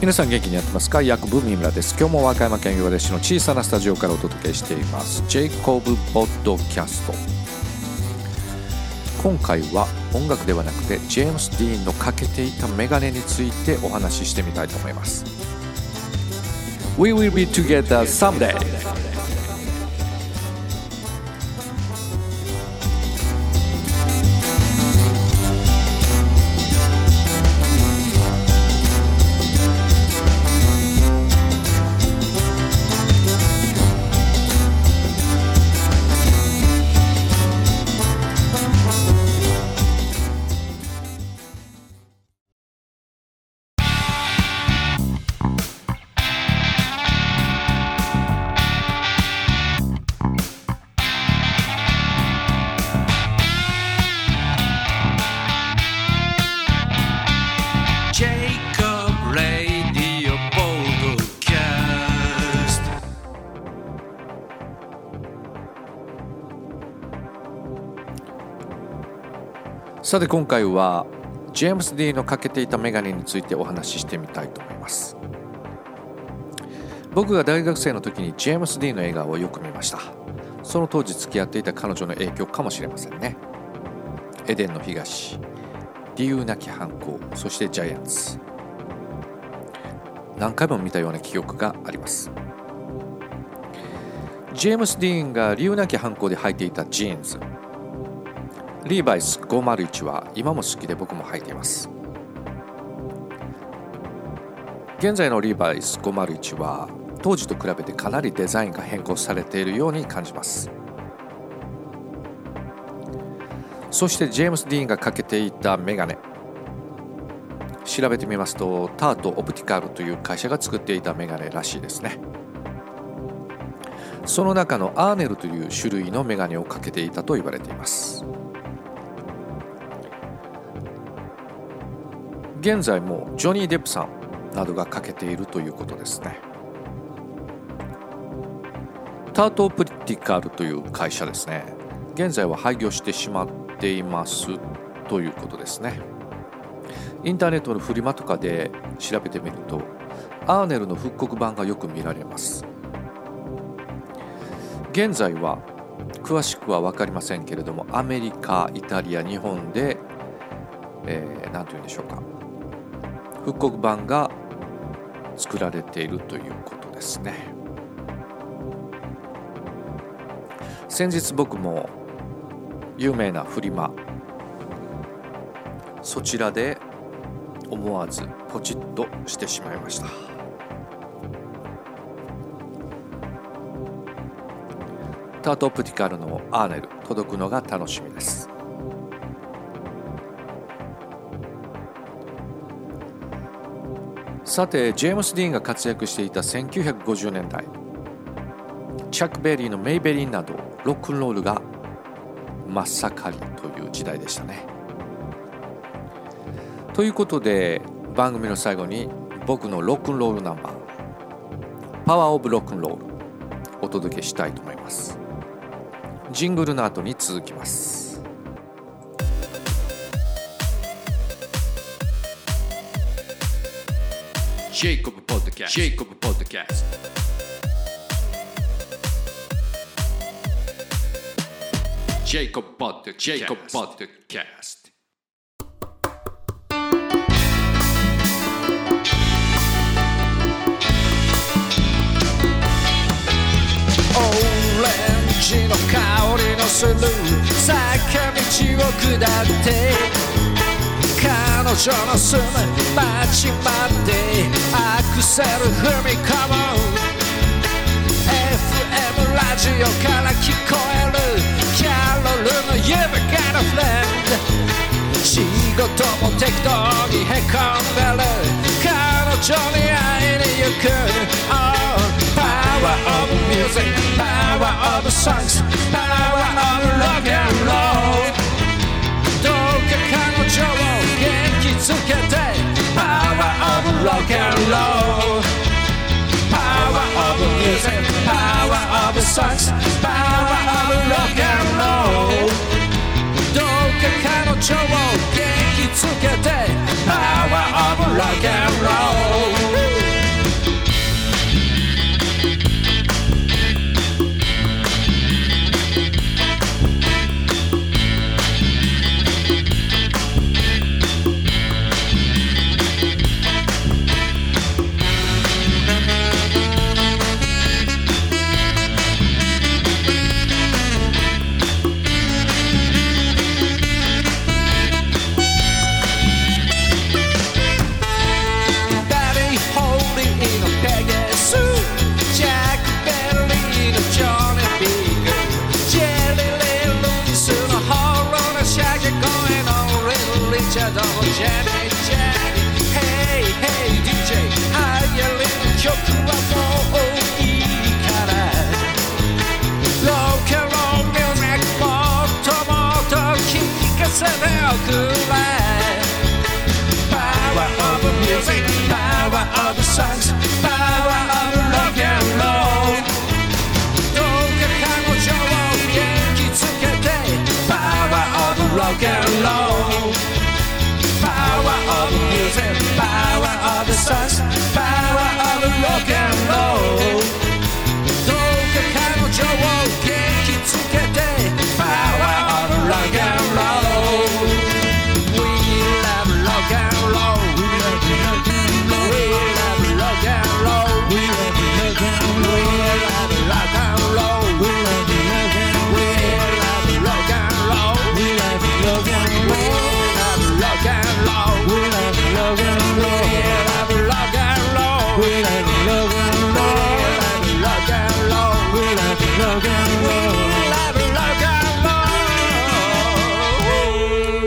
皆さん元気にやってますか？薬部三村です。今日も和歌山県岩出市の小さなスタジオからお届けしています。ジェイコブポッドキャスト。今回は音楽ではなくてジェームス・ディーンのかけていたメガネについてお話ししてみたいと思います。We will be together someday. さて今回はジェームス・ディーのかけていたメガネについてお話ししてみたいと思います。僕が大学生の時にジェームス・ディーの映画をよく見ました。その当時付き合っていた彼女の影響かもしれませんね。エデンの東理由なき犯行そしてジャイアンツ。何回も見たような記憶があります。ジェームス・ディーンが理由なき犯行で履いていたジーンズ。リーバイス501は今も好きで僕も履いています。現在のリーバイス501は当時と比べてかなりデザインが変更されているように感じます。そしてジェームス・ディーンがかけていたメガネ。調べてみますとタート・オプティカルという会社が作っていたメガネらしいですね。その中のアーネルという種類のメガネをかけていたと言われています。現在もジョニー・デップさんなどがかけているということですね。タート・オプティカルという会社ですね。現在は廃業してしまっていますということですね。インターネットのフリマとかで調べてみるとアーネルの復刻版がよく見られます。現在は詳しくは分かりませんけれどもアメリカイタリア日本で何、えー、て言うんでしょうか。復刻版が作られているということですね。先日僕も有名なフリマそちらで思わずポチッとしてしまいました。タートオプティカルのアーネル届くのが楽しみです。さてジェームス・ディーンが活躍していた1950年代チャック・ベリーのメイベリーンなどロックンロールが真っ盛りという時代でしたね。ということで番組の最後に僕のロックンロールナンバー「パワー・オブ・ロックンロール」お届けしたいと思いますジングルの後に続きますジェイコブ・ポッドキャストジェイコブ・ポッドキャストジェイコブ・ポッドジェイコブ・ポッドキャストオレンジの香りのする坂道を下って彼女の住む街までアクセル踏み込む FM ラジオから聞こえるキャロルの You've got a friend 仕事も適当にへこんでる彼女に会いに行く、oh, Power of music Power of songs Power of rock sucks. ジャニージャニー Hey hey DJ 流行りの曲はもういいからローケローミュージックもっともっと聴かせておくれ Power of music, power of songs, the stars.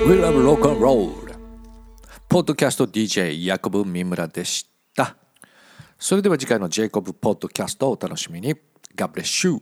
We love rock and roll. ポッドキャスト DJ ヤコブ三村でした。それでは次回のジェイコブポッドキャストをお楽しみに。God bless you.